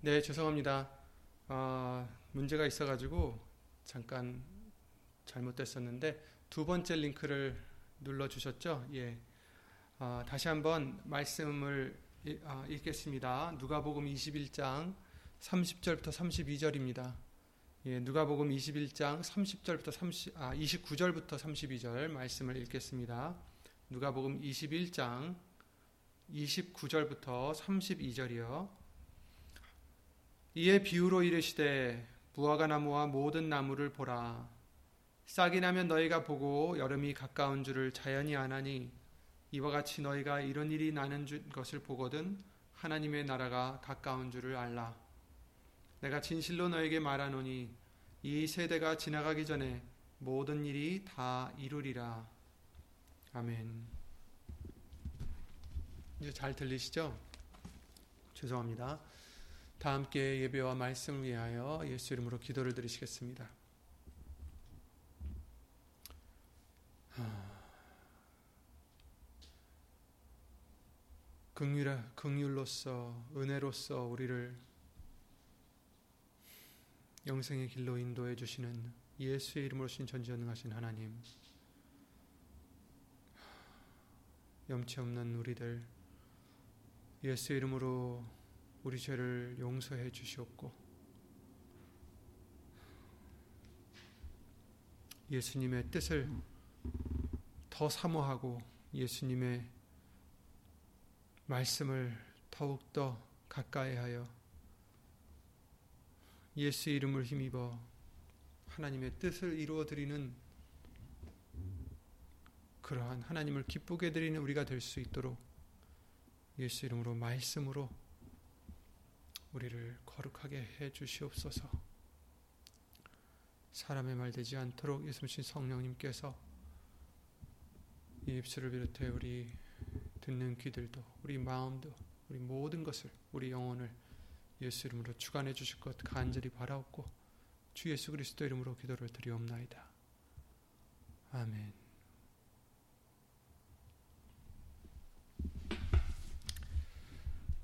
네, 죄송합니다. 아, 문제가 있어가지고 잠깐 잘못됐었는데 두 번째 링크를 눌러 주셨죠? 예. 아, 다시 한번 말씀을 아, 읽겠습니다. 누가복음 21장 30절부터 32절입니다. 예, 누가복음 21장 30절부터 30, 아, 29절부터 32절 말씀을 읽겠습니다. 누가복음 21장 29절부터 32절이요. 이에 비유로 이르시되 무화과 나무와 모든 나무를 보라. 싹이 나면 너희가 보고 여름이 가까운 줄을 자연히 아나니 이와 같이 너희가 이런 일이 나는 것을 보거든 하나님의 나라가 가까운 줄을 알라. 내가 진실로 너에게 말하노니 이 세대가 지나가기 전에 모든 일이 다 이루리라. 아멘. 이제 잘 들리시죠? 죄송합니다. 다 함께 예배와 말씀을 위하여 예수 이름으로 기도를 드리시겠습니다. 긍휼, 긍휼로서 은혜로서 우리를 영생의 길로 인도해 주시는 예수의 이름으로 신 전지전능하신 하나님 염치 없는 우리들 예수 이름으로 우리 죄를 용서해 주시옵고 예수님의 뜻을 더 사모하고 예수님의 말씀을 더욱더 가까이 하여 예수 이름을 힘입어 하나님의 뜻을 이루어 드리는 그러한 하나님을 기쁘게 드리는 우리가 될 수 있도록 예수 이름으로 말씀으로 우리를 거룩하게 해 주시옵소서. 사람의 말 되지 않도록 예수님 성령님께서 이 입술을 비롯해 우리 듣는 귀들도 우리 마음도 우리 모든 것을 우리 영혼을 예수 이름으로 주관해 주실 것 간절히 바라옵고 주 예수 그리스도 이름으로 기도를 드리옵나이다. 아멘.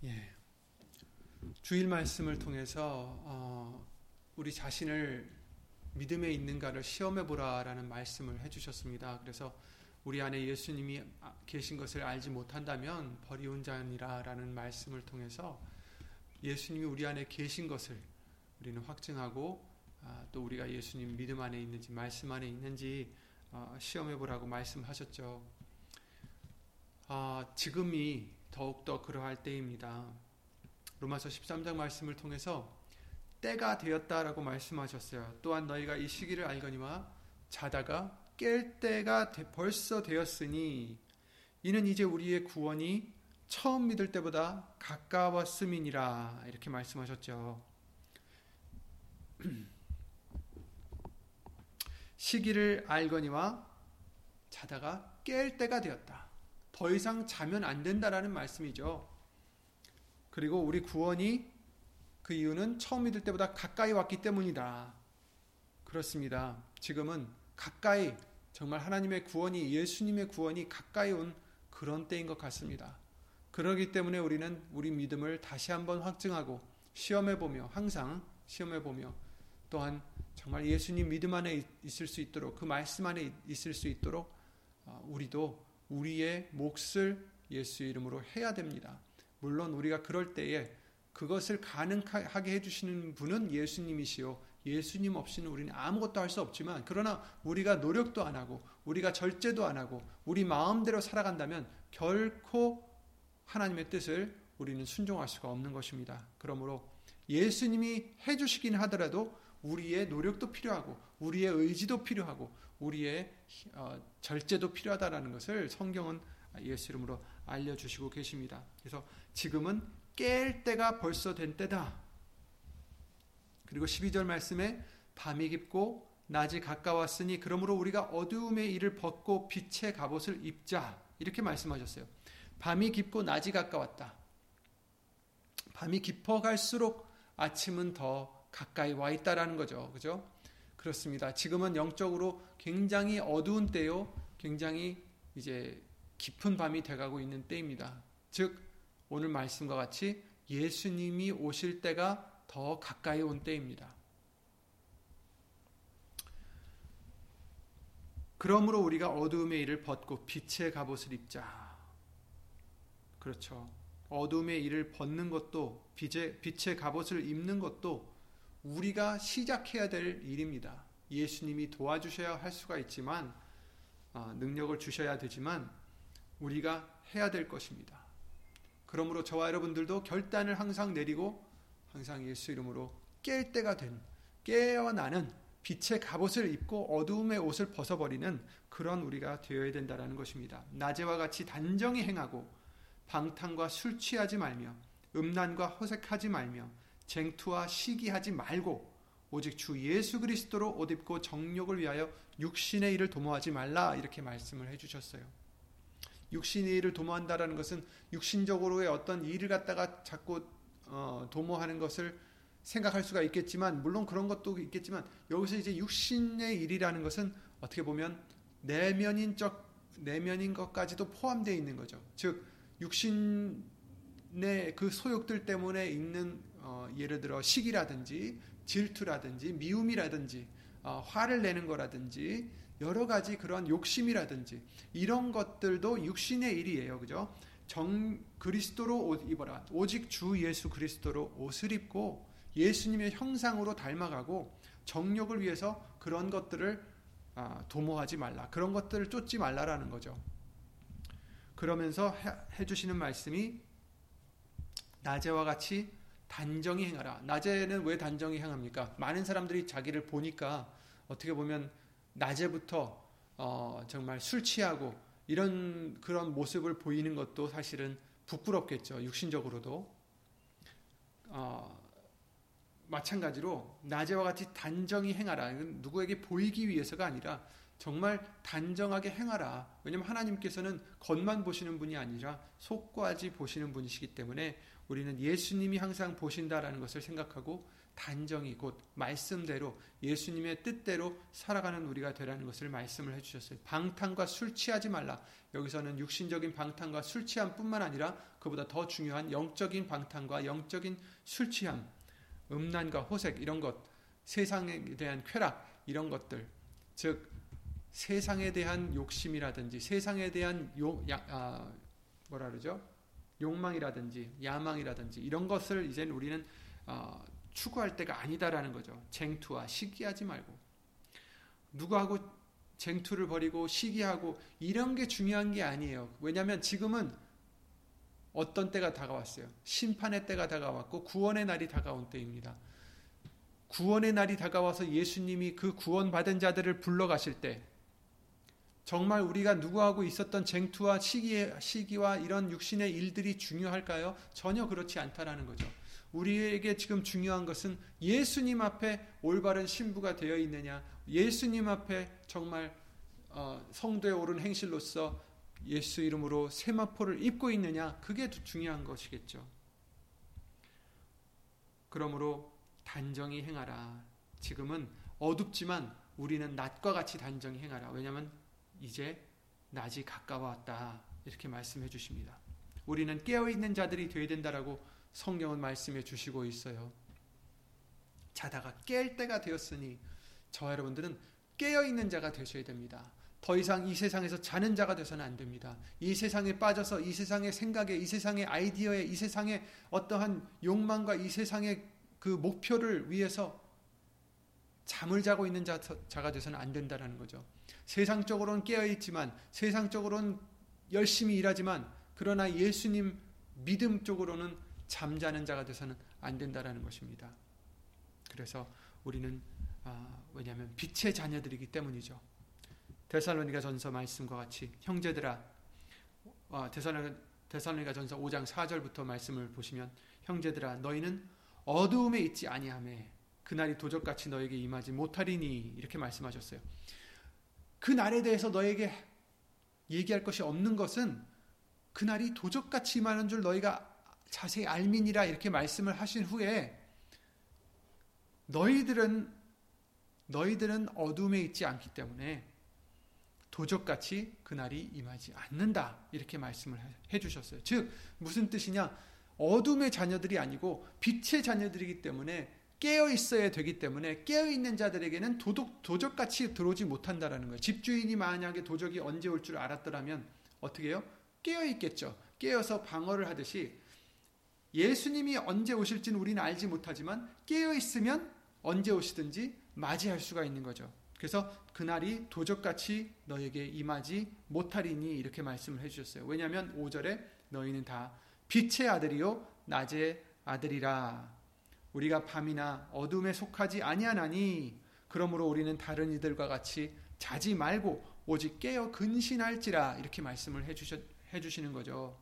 예. 주일 말씀을 통해서 어, 우리 자신을 믿음에 있는가를 시험해 보라라는 말씀을 해주셨습니다. 그래서 우리 안에 예수님이 계신 것을 알지 못한다면 버리운 자니라라는 말씀을 통해서 예수님이 우리 안에 계신 것을 우리는 확증하고 아, 또 우리가 예수님 믿음 안에 있는지 말씀 안에 있는지 어, 시험해 보라고 말씀하셨죠. 아, 지금이 더욱더 그러할 때입니다. 로마서 13장 말씀을 통해서 때가 되었다라고 말씀하셨어요. 또한 너희가 이 시기를 알거니와 자다가 깰 때가 벌써 되었으니 이는 이제 우리의 구원이 처음 믿을 때보다 가까웠음이니라 이렇게 말씀하셨죠. 시기를 알거니와 자다가 깰 때가 되었다. 더 이상 자면 안 된다라는 말씀이죠. 그리고 우리 구원이 그 이유는 처음 믿을 때보다 가까이 왔기 때문이다. 그렇습니다. 지금은 가까이 정말 하나님의 구원이 예수님의 구원이 가까이 온 그런 때인 것 같습니다. 그러기 때문에 우리는 우리 믿음을 다시 한번 확증하고 시험해 보며 항상 시험해 보며 또한 정말 예수님 믿음 안에 있을 수 있도록 그 말씀 안에 있을 수 있도록 어, 우리도 우리의 몫을 예수 이름으로 해야 됩니다. 물론 우리가 그럴 때에 그것을 가능하게 해주시는 분은 예수님이시요. 예수님 없이는 우리는 아무것도 할 수 없지만, 그러나 우리가 노력도 안 하고, 우리가 절제도 안 하고, 우리 마음대로 살아간다면 결코 하나님의 뜻을 우리는 순종할 수가 없는 것입니다. 그러므로 예수님이 해주시긴 하더라도 우리의 노력도 필요하고, 우리의 의지도 필요하고, 우리의 어, 절제도 필요하다라는 것을 성경은 예수 이름으로 알려주시고 계십니다. 그래서 지금은 깰 때가 벌써 된 때다. 그리고 12절 말씀에 밤이 깊고 낮이 가까웠으니 그러므로 우리가 어두움의 일을 벗고 빛의 갑옷을 입자. 이렇게 말씀하셨어요. 밤이 깊고 낮이 가까웠다. 밤이 깊어갈수록 아침은 더 가까이 와 있다라는 거죠. 그죠? 그렇습니다. 지금은 영적으로 굉장히 어두운 때요. 굉장히 이제 깊은 밤이 돼가고 있는 때입니다. 즉 오늘 말씀과 같이 예수님이 오실 때가 더 가까이 온 때입니다. 그러므로 우리가 어두움의 일을 벗고 빛의 갑옷을 입자. 그렇죠. 어둠의 일을 벗는 것도 빛의, 빛의 갑옷을 입는 것도 우리가 시작해야 될 일입니다. 예수님이 도와주셔야 할 수가 있지만 어, 능력을 주셔야 되지만 우리가 해야 될 것입니다. 그러므로 저와 여러분들도 결단을 항상 내리고 항상 예수 이름으로 깰 때가 된 깨어나는 빛의 갑옷을 입고 어두움의 옷을 벗어버리는 그런 우리가 되어야 된다는 것입니다. 낮에와 같이 단정히 행하고 방탕과 술 취하지 말며 음란과 허색하지 말며 쟁투와 시기하지 말고 오직 주 예수 그리스도로 옷 입고 정욕을 위하여 육신의 일을 도모하지 말라 이렇게 말씀을 해주셨어요. 육신의 일을 도모한다라는 것은 육신적으로의 어떤 일을 갖다가 자꾸 어, 도모하는 것을 생각할 수가 있겠지만 물론 그런 것도 있겠지만 여기서 이제 육신의 일이라는 것은 어떻게 보면 내면인적 내면인 것까지도 포함되어 있는 거죠. 즉 육신의 그 소욕들 때문에 있는 어, 예를 들어 시기라든지 질투라든지 미움이라든지 어, 화를 내는 거라든지 여러 가지 그런 욕심이라든지 이런 것들도 육신의 일이에요. 그죠? 정 그리스도로 옷 입어라. 오직 주 예수 그리스도로 옷을 입고 예수님의 형상으로 닮아가고 정욕을 위해서 그런 것들을 아, 도모하지 말라. 그런 것들을 쫓지 말라라는 거죠. 그러면서 해 주시는 말씀이 낮에와 같이 단정히 행하라. 낮에는 왜 단정히 행합니까? 많은 사람들이 자기를 보니까 어떻게 보면 낮에부터 어, 정말 술 취하고 이런 그런 모습을 보이는 것도 사실은 부끄럽겠죠. 육신적으로도. 어, 마찬가지로 낮에와 같이 단정히 행하라. 누구에게 보이기 위해서가 아니라 정말 단정하게 행하라. 왜냐하면 하나님께서는 겉만 보시는 분이 아니라 속까지 보시는 분이시기 때문에 우리는 예수님이 항상 보신다라는 것을 생각하고 단정히 곧 말씀대로 예수님의 뜻대로 살아가는 우리가 되라는 것을 말씀을 해주셨어요. 방탕과 술 취하지 말라. 여기서는 육신적인 방탕과 술 취함뿐만 아니라 그보다 더 중요한 영적인 방탕과 영적인 술 취함, 음란과 호색 이런 것, 세상에 대한 쾌락 이런 것들, 즉 세상에 대한 욕심이라든지 세상에 대한 요, 야, 아, 뭐라 그러죠? 욕망이라든지 야망이라든지 이런 것을 이제 우리는 어, 추구할 때가 아니다라는 거죠. 쟁투와 시기하지 말고 누구하고 쟁투를 벌이고 시기하고 이런 게 중요한 게 아니에요. 왜냐하면 지금은 어떤 때가 다가왔어요. 심판의 때가 다가왔고 구원의 날이 다가온 때입니다. 구원의 날이 다가와서 예수님이 그 구원받은 자들을 불러 가실 때 정말 우리가 누구하고 있었던 쟁투와 시기, 시기와 이런 육신의 일들이 중요할까요? 전혀 그렇지 않다라는 거죠. 우리에게 지금 중요한 것은 예수님 앞에 올바른 신부가 되어 있느냐, 예수님 앞에 정말 어, 성도에 오른 행실로서 예수 이름으로 세마포를 입고 있느냐, 그게 중요한 것이겠죠. 그러므로 단정히 행하라. 지금은 어둡지만 우리는 낮과 같이 단정히 행하라. 왜냐하면 이제 낮이 가까워왔다. 이렇게 말씀해 주십니다. 우리는 깨어 있는 자들이 되어야 된다라고 성경은 말씀해 주시고 있어요. 자다가 깰 때가 되었으니 저 여러분들은 깨어 있는 자가 되셔야 됩니다. 더 이상 이 세상에서 자는 자가 되서는 안 됩니다. 이 세상에 빠져서 이 세상의 생각에, 이 세상의 아이디어에, 이 세상의 어떠한 욕망과 이 세상의 그 목표를 위해서 잠을 자고 있는 자, 가 되서는 안 된다는 거죠. 세상적으로는 깨어있지만, 세상적으로는 열심히 일하지만, 그러나 예수님 믿음 쪽으로는 잠자는 자가 되서는 안 된다라는 것입니다. 그래서 우리는 아, 왜냐하면 빛의 자녀들이기 때문이죠. 데살로니가 전서 말씀과 같이 형제들아 아, 데살로니가 전서 5장 4절부터 말씀을 보시면 형제들아 너희는 어두움에 있지 아니하매 그날이 도적같이 너에게 임하지 못하리니 이렇게 말씀하셨어요. 그 날에 대해서 너에게 얘기할 것이 없는 것은 그날이 도적같이 임하는 줄 너희가 자세히 알민이라 이렇게 말씀을 하신 후에 너희들은 너희들은 어둠에 있지 않기 때문에 도적같이 그날이 임하지 않는다 이렇게 말씀을 해 주셨어요. 즉 무슨 뜻이냐? 어둠의 자녀들이 아니고 빛의 자녀들이기 때문에 깨어 있어야 되기 때문에 깨어 있는 자들에게는 도둑 도적같이 들어오지 못한다라는 거예요. 집주인이 만약에 도적이 언제 올 줄 알았더라면 어떻게 해요? 깨어 있겠죠. 깨어서 방어를 하듯이 예수님이 언제 오실지는 우리는 알지 못하지만 깨어 있으면 언제 오시든지 맞이할 수가 있는 거죠. 그래서 그날이 도적같이 너에게 임하지 못하리니 이렇게 말씀을 해주셨어요. 왜냐하면 5절에 너희는 다 빛의 아들이요 낮의 아들이라 우리가 밤이나 어둠에 속하지 아니하나니 그러므로 우리는 다른 이들과 같이 자지 말고 오직 깨어 근신할지라 이렇게 말씀을 해주셔, 해주시는 거죠.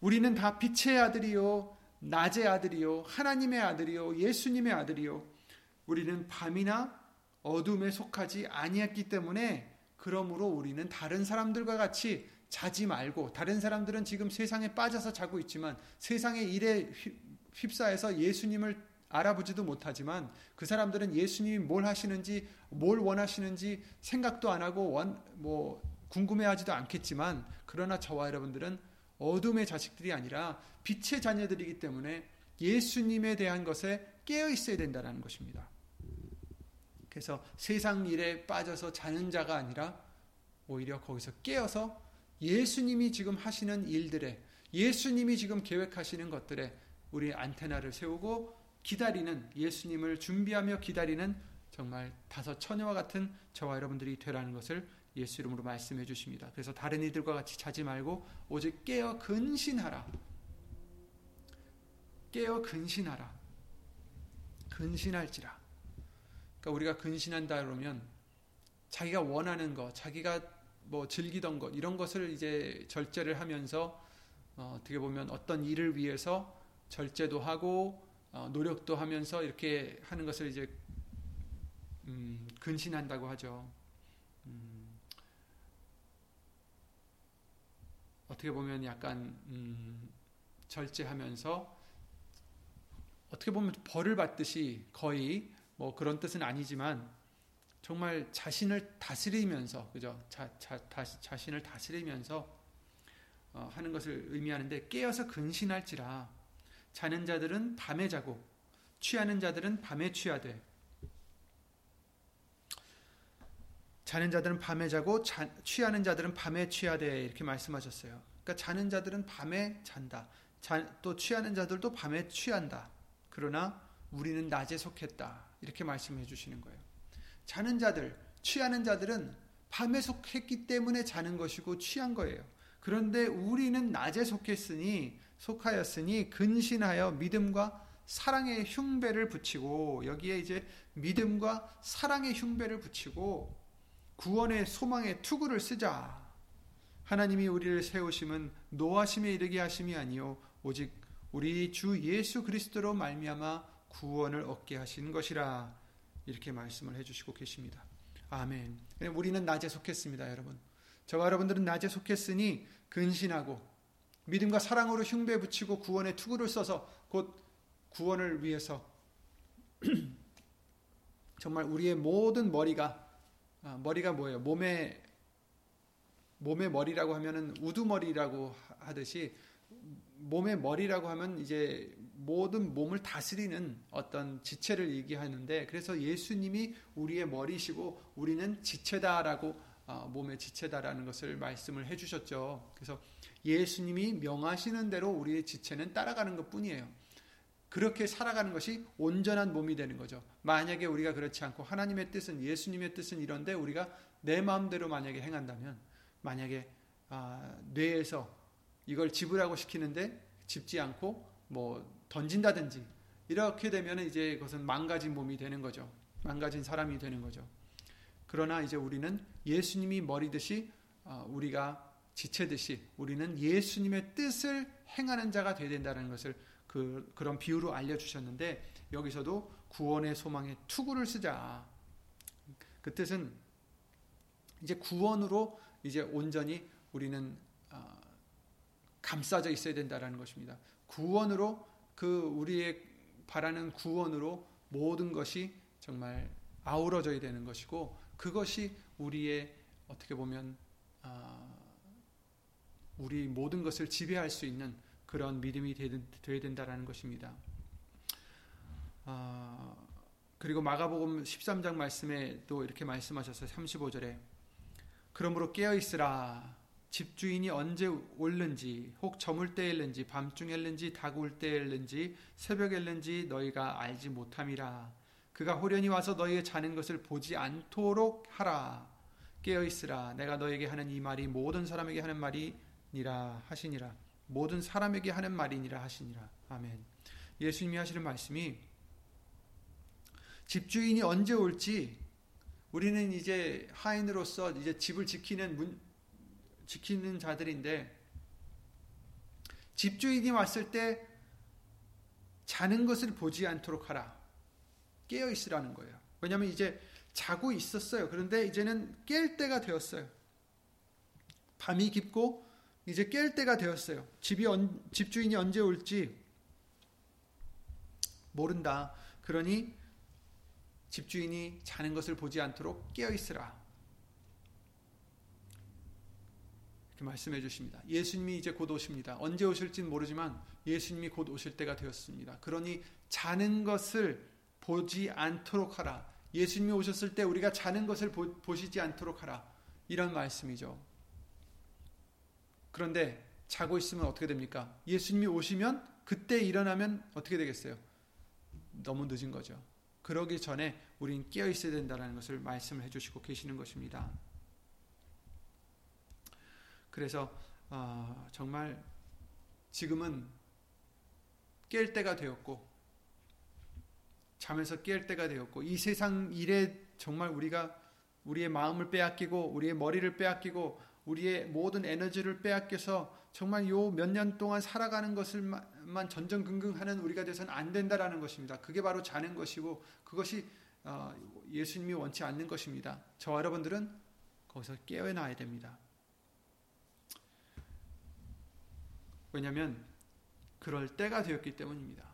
우리는 다 빛의 아들이요 낮의 아들이요 하나님의 아들이요 예수님의 아들이요 우리는 밤이나 어둠에 속하지 아니했기 때문에 그러므로 우리는 다른 사람들과 같이 자지 말고 다른 사람들은 지금 세상에 빠져서 자고 있지만 세상의 일에 휩싸여서 예수님을 알아보지도 못하지만 그 사람들은 예수님이 뭘 하시는지 뭘 원하시는지 생각도 안 하고 원, 뭐 궁금해하지도 않겠지만 그러나 저와 여러분들은 어둠의 자식들이 아니라 빛의 자녀들이기 때문에 예수님에 대한 것에 깨어 있어야 된다는 것입니다. 그래서 세상 일에 빠져서 자는 자가 아니라 오히려 거기서 깨어서 예수님이 지금 하시는 일들에 예수님이 지금 계획하시는 것들에 우리 안테나를 세우고 기다리는 예수님을 준비하며 기다리는 정말 다섯 처녀와 같은 저와 여러분들이 되라는 것을 예수 이름으로 말씀해 주십니다. 그래서 다른 이들과 같이 자지 말고 오직 깨어 근신하라. 깨어 근신하라. 근신할지라. 그러니까 우리가 근신한다 그러면 자기가 원하는 것, 자기가 뭐 즐기던 것 이런 것을 이제 절제를 하면서 어, 떻게 보면 어떤 일을 위해서 절제도 하고 어, 노력도 하면서 이렇게 하는 것을 이제 음, 근신한다고 하죠. 음, 어떻게 보면 약간 음, 절제하면서 어떻게 보면 벌을 받듯이 거의 뭐 그런 뜻은 아니지만 정말 자신을 다스리면서 그죠? 자, 자, 다, 자신을 다스리면서 어, 하는 것을 의미하는데 깨어서 근신할지라 자는 자들은 밤에 자고 취하는 자들은 밤에 취하되 자는 자들은 밤에 자고 자, 취하는 자들은 밤에 취하되 이렇게 말씀하셨어요. 그러니까 자는 자들은 밤에 잔다. 자, 또 취하는 자들도 밤에 취한다. 그러나 우리는 낮에 속했다. 이렇게 말씀해 주시는 거예요. 자는 자들, 취하는 자들은 밤에 속했기 때문에 자는 것이고 취한 거예요. 그런데 우리는 낮에 속했으니 속하였으니 근신하여 믿음과 사랑의 흉배를 붙이고 여기에 이제 믿음과 사랑의 흉배를 붙이고 구원의 소망의 투구를 쓰자. 하나님이 우리를 세우심은 노하심에 이르게 하심이 아니요 오직 우리 주 예수 그리스도로 말미암아 구원을 얻게 하신 것이라 이렇게 말씀을 해주시고 계십니다. 아멘. 우리는 낮에 속했습니다, 여러분. 저와 여러분들은 낮에 속했으니 근신하고 믿음과 사랑으로 흉배 붙이고 구원의 투구를 써서 곧 구원을 위해서 정말 우리의 모든 머리가 아, 머리가 뭐예요? 몸의 몸의 머리라고 하면은 우두머리라고 하듯이 몸의 머리라고 하면 이제 모든 몸을 다스리는 어떤 지체를 얘기하는데 그래서 예수님이 우리의 머리시고 우리는 지체다라고 어, 몸의 지체다라는 것을 말씀을 해주셨죠. 그래서 예수님이 명하시는 대로 우리의 지체는 따라가는 것 뿐이에요. 그렇게 살아가는 것이 온전한 몸이 되는 거죠. 만약에 우리가 그렇지 않고 하나님의 뜻은 예수님의 뜻은 이런데 우리가 내 마음대로 만약에 행한다면 만약에 아, 뇌에서 이걸 집으라고 시키는데 집지 않고 뭐 던진다든지 이렇게 되면 이제 그것은 망가진 몸이 되는 거죠. 망가진 사람이 되는 거죠. 그러나 이제 우리는 예수님이 머리듯이 어, 우리가 지체듯이 우리는 예수님의 뜻을 행하는 자가 되야 된다는 것을 그, 그런 비유로 알려주셨는데 여기서도 구원의 소망에 투구를 쓰자. 그 뜻은 이제 구원으로 이제 온전히 우리는 어, 감싸져 있어야 된다라는 것입니다. 구원으로 그 우리의 바라는 구원으로 모든 것이 정말 아우러져야 되는 것이고 그것이 우리의 어떻게 보면 아, 우리 모든 것을 지배할 수 있는 그런 믿음이 되어야 된다라는 것입니다. 아, 그리고 마가복음 13장 말씀에 또 이렇게 말씀하셨어요. 35절에 그러므로 깨어 있으라 집주인이 언제 올는지 혹 저물 때일는지 밤중일는지 다구울 때일는지 새벽일는지 너희가 알지 못함이라 그가 호련히 와서 너희의 자는 것을 보지 않도록 하라 깨어 있으라 내가 너에게 하는 이 말이 모든 사람에게 하는 말이 니라 하시니라 모든 사람에게 하는 말이니라 하시니라 아멘 예수님이 하시는 말씀이 집주인이 언제 올지 우리는 이제 하인으로서 이제 집을 지키는 문, 지키는 자들인데 집주인이 왔을 때 자는 것을 보지 않도록 하라. 깨어 있으라는 거예요. 왜냐하면 이제 자고 있었어요. 그런데 이제는 깰 때가 되었어요. 밤이 깊고 이제 깰 때가 되었어요. 집이 언, 집주인이 언제 올지 모른다. 그러니 집주인이 자는 것을 보지 않도록 깨어 있으라. 이렇게 말씀해 주십니다. 예수님이 이제 곧 오십니다. 언제 오실지는 모르지만 예수님이 곧 오실 때가 되었습니다. 그러니 자는 것을 보지 않도록 하라. 예수님이 오셨을 때 우리가 자는 것을 보, 보시지 않도록 하라. 이런 말씀이죠. 그런데 자고 있으면 어떻게 됩니까? 예수님이 오시면 그때 일어나면 어떻게 되겠어요? 너무 늦은 거죠. 그러기 전에 우린 깨어 있어야 된다는 것을 말씀을 해주시고 계시는 것입니다. 그래서 어, 정말 지금은 깰 때가 되었고 잠에서 깰 때가 되었고 이 세상 일에 정말 우리가 우리의 마음을 빼앗기고 우리의 머리를 빼앗기고 우리의 모든 에너지를 빼앗겨서 정말 요 몇 년 동안 살아가는 것을만 전전긍긍하는 우리가 돼서는 안 된다라는 것입니다. 그게 바로 자는 것이고 그것이 어, 예수님이 원치 않는 것입니다. 저와 여러분들은 거기서 깨어나야 됩니다. 왜냐하면 그럴 때가 되었기 때문입니다.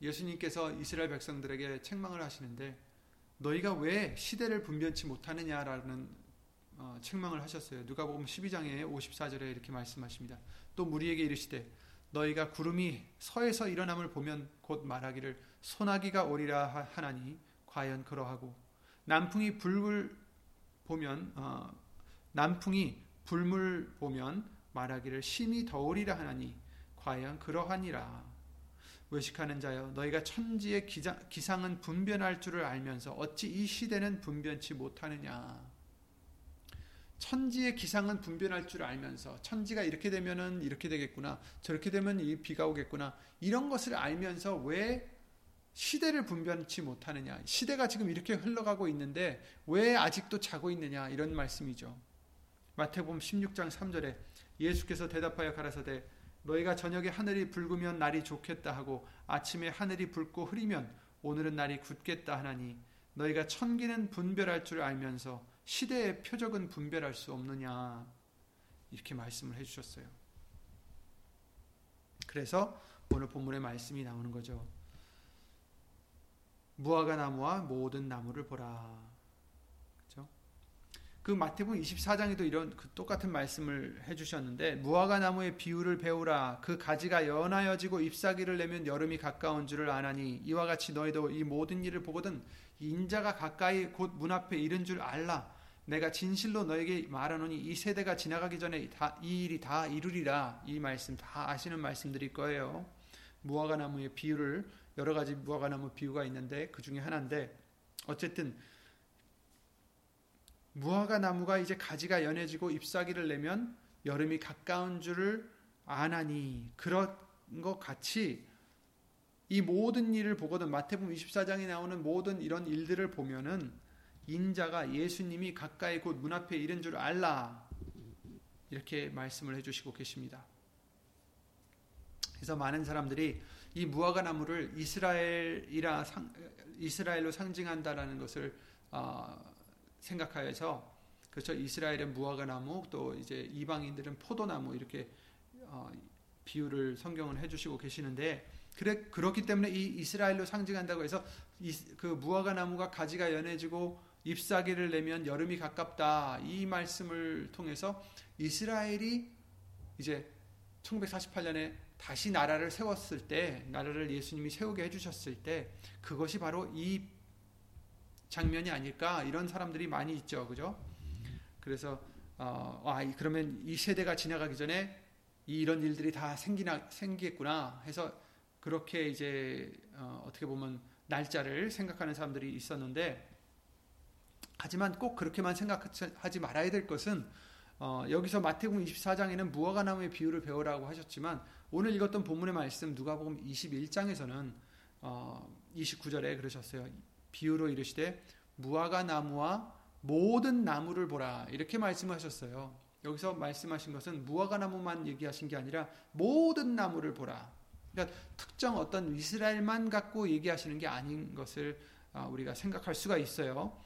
예수님께서 이스라엘 백성들에게 책망을 하시는데 너희가 왜 시대를 분변치 못하느냐라는 어, 책망을 하셨어요. 누가복음 12장에 54절에 이렇게 말씀하십니다. 또 무리에게 이르시되 너희가 구름이 서에서 일어남을 보면 곧 말하기를 소나기가 오리라 하나니 과연 그러하고 남풍이 불을 보면 어, 남풍이 불물 보면 말하기를 심히 더우리라 하나니 과연 그러하니라 외식하는 자여 너희가 천지의 기상은 분변할 줄을 알면서 어찌 이 시대는 분변치 못하느냐 천지의 기상은 분변할 줄 알면서 천지가 이렇게 되면은 이렇게 되겠구나 저렇게 되면 이 비가 오겠구나 이런 것을 알면서 왜 시대를 분변치 못하느냐 시대가 지금 이렇게 흘러가고 있는데 왜 아직도 자고 있느냐 이런 말씀이죠. 마태복음 16장 3절에 예수께서 대답하여 가라사대 너희가 저녁에 하늘이 붉으면 날이 좋겠다 하고 아침에 하늘이 붉고 흐리면 오늘은 날이 굳겠다 하나니 너희가 천기는 분별할 줄 알면서 시대의 표적은 분별할 수 없느냐 이렇게 말씀을 해주셨어요. 그래서 오늘 본문의 말씀이 나오는 거죠. 무화과 나무와 모든 나무를 보라. 그 마태복음 24장에도 이런 그 똑같은 말씀을 해주셨는데 무화과 나무의 비유를 배우라. 그 가지가 연하여지고 잎사귀를 내면 여름이 가까운 줄을 아나니 이와 같이 너희도 이 모든 일을 보거든 인자가 가까이 곧 문 앞에 이른 줄 알라. 내가 진실로 너에게 말하노니 이 세대가 지나가기 전에 다, 이 일이 다 이루리라. 이 말씀 다 아시는 말씀들일 거예요. 무화과 나무의 비유를 여러 가지 무화과 나무 비유가 있는데 그 중에 하나인데 어쨌든 무화과 나무가 이제 가지가 연해지고 잎사귀를 내면 여름이 가까운 줄을 아나니. 그런 것 같이 이 모든 일을 보거든. 마태복음 24장에 나오는 모든 이런 일들을 보면은 인자가 예수님이 가까이 곧 문 앞에 이른 줄 알라. 이렇게 말씀을 해주시고 계십니다. 그래서 많은 사람들이 이 무화과 나무를 이스라엘이라 상, 이스라엘로 상징한다라는 것을 어, 생각하여서 그렇죠 이스라엘은 무화과 나무 또 이제 이방인들은 포도나무 이렇게 어, 비유를 성경을 해주시고 계시는데 그래 그렇기 때문에 이 이스라엘로 상징한다고 해서 이, 그 무화과 나무가 가지가 연해지고 잎사귀를 내면 여름이 가깝다. 이 말씀을 통해서 이스라엘이 이제 1948년에 다시 나라를 세웠을 때, 나라를 예수님이 세우게 해주셨을 때, 그것이 바로 이 장면이 아닐까 이런 사람들이 많이 있죠, 그죠? 그래서 어, 아 그러면 이 세대가 지나가기 전에 이런 일들이 다 생기나 생기겠구나 해서 그렇게 이제 어, 어떻게 보면 날짜를 생각하는 사람들이 있었는데 하지만 꼭 그렇게만 생각하지 말아야 될 것은 어, 여기서 마태복음 24장에는 무화과 나무의 비유를 배우라고 하셨지만 오늘 읽었던 본문의 말씀 누가복음 21장에서는 어, 29절에 그러셨어요. 비유로 이르시되 무화과 나무와 모든 나무를 보라 이렇게 말씀하셨어요. 여기서 말씀하신 것은 무화과 나무만 얘기하신 게 아니라 모든 나무를 보라. 그러니까 특정 어떤 이스라엘만 갖고 얘기하시는 게 아닌 것을 어, 우리가 생각할 수가 있어요.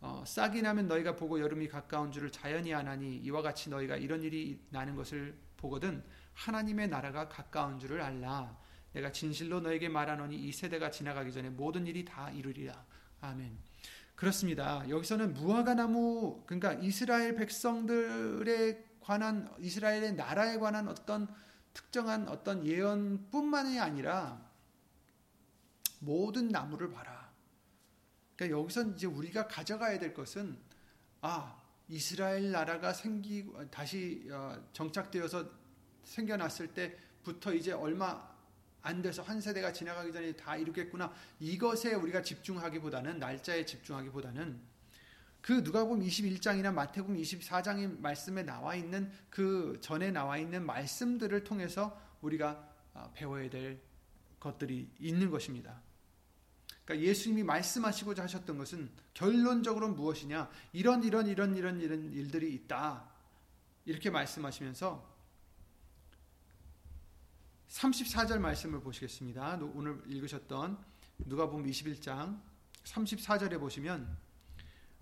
어, 싹이 나면 너희가 보고 여름이 가까운 줄을 자연히 아나니 이와 같이 너희가 이런 일이 나는 것을 보거든 하나님의 나라가 가까운 줄을 알라. 내가 진실로 너에게 말하노니 이 세대가 지나가기 전에 모든 일이 다 이루리라. 아멘. 그렇습니다. 여기서는 무화과 나무 그러니까 이스라엘 백성들에 관한 이스라엘의 나라에 관한 어떤 특정한 어떤 예언뿐만이 아니라 모든 나무를 봐라. 그러니까 여기서 이제 우리가 가져가야 될 것은 아 이스라엘 나라가 생기 다시 어, 정착되어서 생겨났을 때부터 이제 얼마 안 돼서 한 세대가 지나가기 전에 다 이루겠구나 이것에 우리가 집중하기보다는 날짜에 집중하기보다는 그 누가복음 21장이나 마태복음 24장의 말씀에 나와 있는 그 전에 나와 있는 말씀들을 통해서 우리가 어, 배워야 될 것들이 있는 것입니다. 그러니까 예수님이 말씀하시고자 하셨던 것은 결론적으로 무엇이냐? 이런 이런 이런 이런 이런 일들이 있다. 이렇게 말씀하시면서 34절 말씀을 보시겠습니다. 오늘 읽으셨던 누가복음 21장 34절에 보시면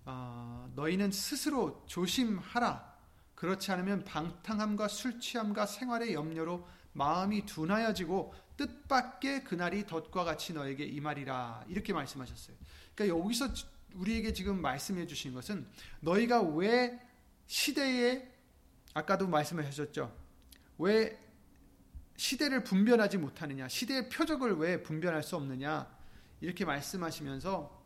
어, 너희는 스스로 조심하라. 그렇지 않으면 방탕함과 술 취함과 생활의 염려로 마음이 둔하여지고 뜻밖의 그날이 덫과 같이 너에게 이 말이라 이렇게 말씀하셨어요. 그러니까 여기서 우리에게 지금 말씀해 주신 것은 너희가 왜 시대에 아까도 말씀하셨죠. 왜 시대를 분별하지 못하느냐, 시대의 표적을 왜 분별할 수 없느냐 이렇게 말씀하시면서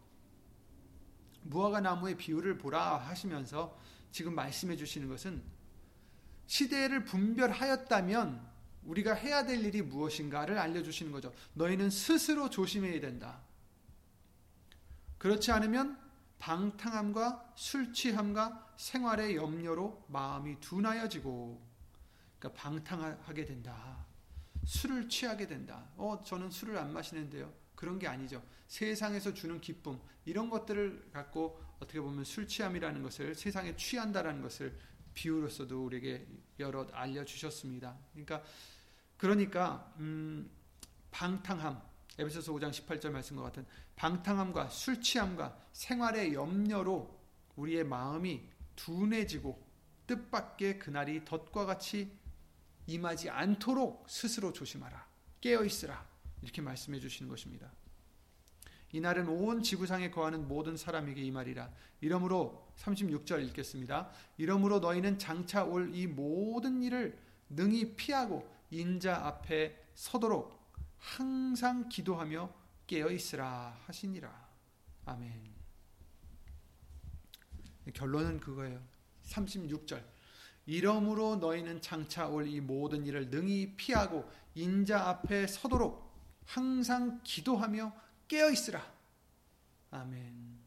무화과 나무의 비유를 보라 하시면서 지금 말씀해 주시는 것은 시대를 분별하였다면 우리가 해야 될 일이 무엇인가를 알려주시는 거죠. 너희는 스스로 조심해야 된다. 그렇지 않으면 방탕함과 술 취함과 생활의 염려로 마음이 둔하여지고 그러니까 방탕하게 된다. 술을 취하게 된다. 어, 저는 술을 안 마시는데요. 그런 게 아니죠. 세상에서 주는 기쁨 이런 것들을 갖고 어떻게 보면 술 취함이라는 것을 세상에 취한다라는 것을 비유로서도 우리에게 여러 알려 주셨습니다. 그러니까 그러니까 음, 방탕함 에베소서 5장 18절 말씀과 같은 방탕함과 술 취함과 생활의 염려로 우리의 마음이 둔해지고 뜻밖의 그날이 덫과 같이 임하지 않도록 스스로 조심하라. 깨어 있으라. 이렇게 말씀해 주시는 것입니다. 이날은 온 지구상에 거하는 모든 사람에게 이 말이라. 이러므로 36절 읽겠습니다. 이러므로 너희는 장차 올 이 모든 일을 능히 피하고 인자 앞에 서도록 항상 기도하며 깨어 있으라 하시니라. 아멘. 결론은 그거예요. 36절. 이러므로 너희는 장차 올 이 모든 일을 능히 피하고 인자 앞에 서도록 항상 기도하며 깨어 있으라. 아멘.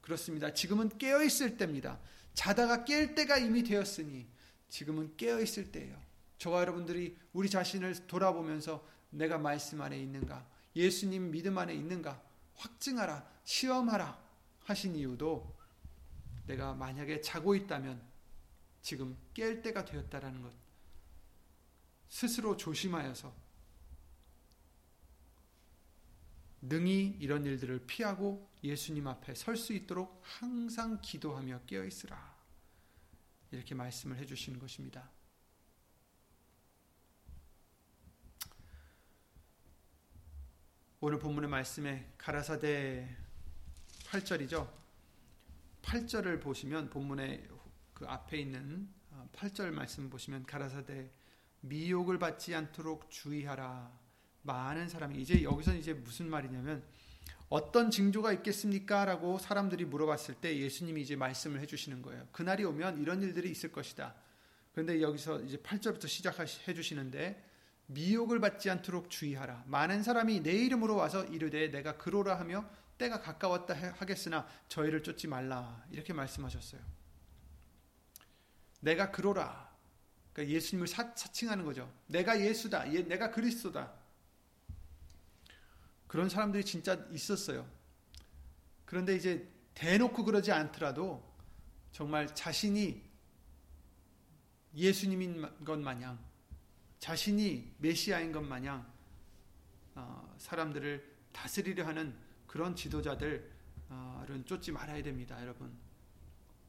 그렇습니다. 지금은 깨어 있을 때입니다. 자다가 깰 때가 이미 되었으니 지금은 깨어 있을 때예요. 저와 여러분들이 우리 자신을 돌아보면서 내가 말씀 안에 있는가, 예수님 믿음 안에 있는가 확증하라, 시험하라 하신 이유도 내가 만약에 자고 있다면 지금 깰 때가 되었다라는 것. 스스로 조심하여서 능히 이런 일들을 피하고 예수님 앞에 설 수 있도록 항상 기도하며 깨어 있으라. 이렇게 말씀을 해 주시는 것입니다. 오늘 본문의 말씀에 가라사대 8절이죠. 8절을 보시면 본문의 그 앞에 있는 8절 어, 말씀 보시면 가라사대 미혹을 받지 않도록 주의하라. 많은 사람이 이제 여기서 이제 무슨 말이냐면 어떤 징조가 있겠습니까? 라고 사람들이 물어봤을 때 예수님이 이제 말씀을 해 주시는 거예요. 그날이 오면 이런 일들이 있을 것이다. 그런데 여기서 이제 8절부터 시작해 주시는데 미혹을 받지 않도록 주의하라. 많은 사람이 내 이름으로 와서 이르되 내가 그로라 하며 때가 가까웠다 하겠으나 저희를 쫓지 말라. 이렇게 말씀하셨어요. 내가 그로라. 그러니까 예수님을 사, 칭하는 거죠. 내가 예수다. 예, 내가 그리스도다. 그런 사람들이 진짜 있었어요. 그런데 이제 대놓고 그러지 않더라도 정말 자신이 예수님인 것 마냥 자신이 메시아인 것 마냥 어, 사람들을 다스리려 하는 그런 지도자들은 쫓지 말아야 됩니다, 여러분.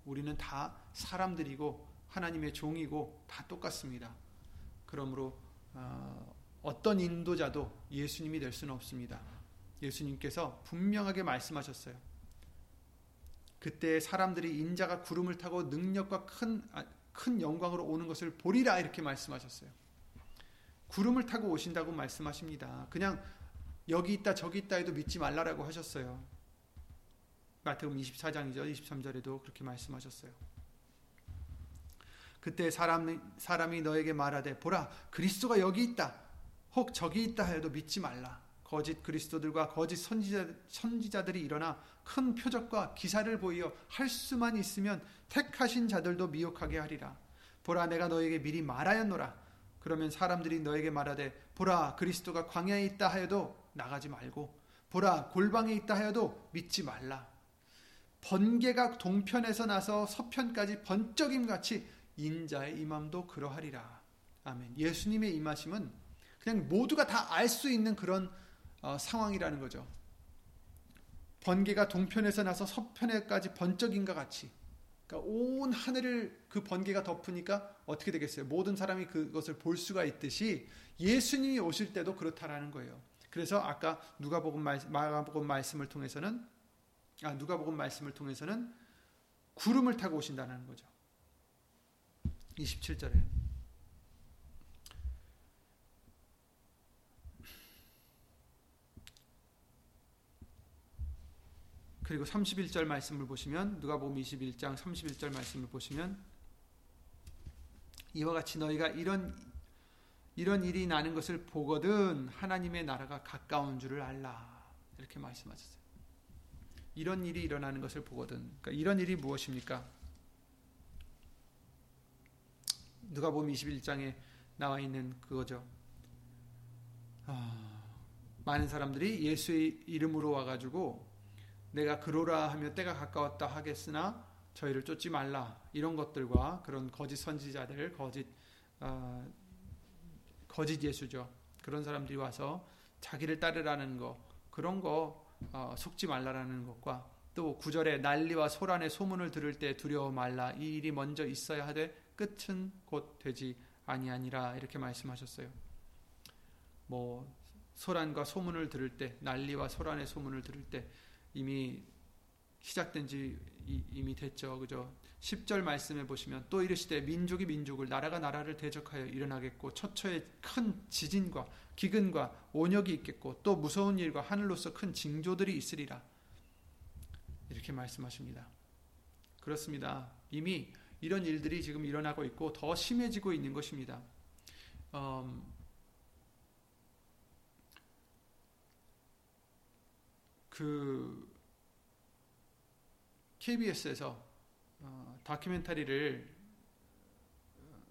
우리는 다 사람들이고 하나님의 종이고 다 똑같습니다. 그러므로 어, 어떤 인도자도 예수님이 될 수는 없습니다. 예수님께서 분명하게 말씀하셨어요. 그때 사람들이 인자가 구름을 타고 능력과 큰, 아, 큰 영광으로 오는 것을 보리라 이렇게 말씀하셨어요. 구름을 타고 오신다고 말씀하십니다. 그냥 여기 있다 저기 있다 해도 믿지 말라라고 하셨어요. 마태복음 24장이죠. 23절에도 그렇게 말씀하셨어요. 그때 사람, 사람이 너에게 말하되 보라 그리스도가 여기 있다 혹 저기 있다 해도 믿지 말라. 거짓 그리스도들과 거짓 선지자, 선지자들이 일어나 큰 표적과 기사를 보이어 할 수만 있으면 택하신 자들도 미혹하게 하리라. 보라 내가 너에게 미리 말하였노라. 그러면 사람들이 너에게 말하되 보라 그리스도가 광야에 있다 하여도 나가지 말고 보라 골방에 있다 하여도 믿지 말라. 번개가 동편에서 나서 서편까지 번쩍임 같이 인자의 임함도 그러하리라. 아멘. 예수님의 임하심은 그냥 모두가 다 알 수 있는 그런 어, 상황이라는 거죠. 번개가 동편에서 나서 서편에까지 번쩍인가 같이. 그러니까 온 하늘을 그 번개가 덮으니까 어떻게 되겠어요? 모든 사람이 그것을 볼 수가 있듯이 예수님이 오실 때도 그렇다라는 거예요. 그래서 아까 누가복음 마가복음 말씀을 통해서는 아 누가복음 말씀을 통해서는 구름을 타고 오신다는 거죠. 27절에 그리고 31절 말씀을 보시면 누가복음 21장 31절 말씀을 보시면 이와 같이 너희가 이런 이런 일이 나는 것을 보거든 하나님의 나라가 가까운 줄을 알라 이렇게 말씀하셨어요. 이런 일이 일어나는 것을 보거든. 그러니까 이런 일이 무엇입니까? 누가복음 21장에 나와 있는 그거죠. 아, 많은 사람들이 예수의 이름으로 와가지고 내가 그로라 하며 때가 가까웠다 하겠으나 저희를 쫓지 말라. 이런 것들과 그런 거짓 선지자들 거짓 어, 거짓 예수죠. 그런 사람들이 와서 자기를 따르라는 거 그런 거 어, 속지 말라라는 것과 또 구절에 난리와 소란의 소문을 들을 때 두려워 말라. 이 일이 먼저 있어야 하되 끝은 곧 되지 아니하니라 이렇게 말씀하셨어요. 뭐 소란과 소문을 들을 때 난리와 소란의 소문을 들을 때 이미 시작된 지 이미 됐죠. 그죠? 10절 말씀에 보시면 또 이르시되 민족이 민족을 나라가 나라를 대적하여 일어나겠고 처처에 큰 지진과 기근과 온역이 있겠고 또 무서운 일과 하늘로서 큰 징조들이 있으리라. 이렇게 말씀하십니다. 그렇습니다. 이미 이런 일들이 지금 일어나고 있고 더 심해지고 있는 것입니다. 음, 그 KBS에서 어, 다큐멘터리를 어,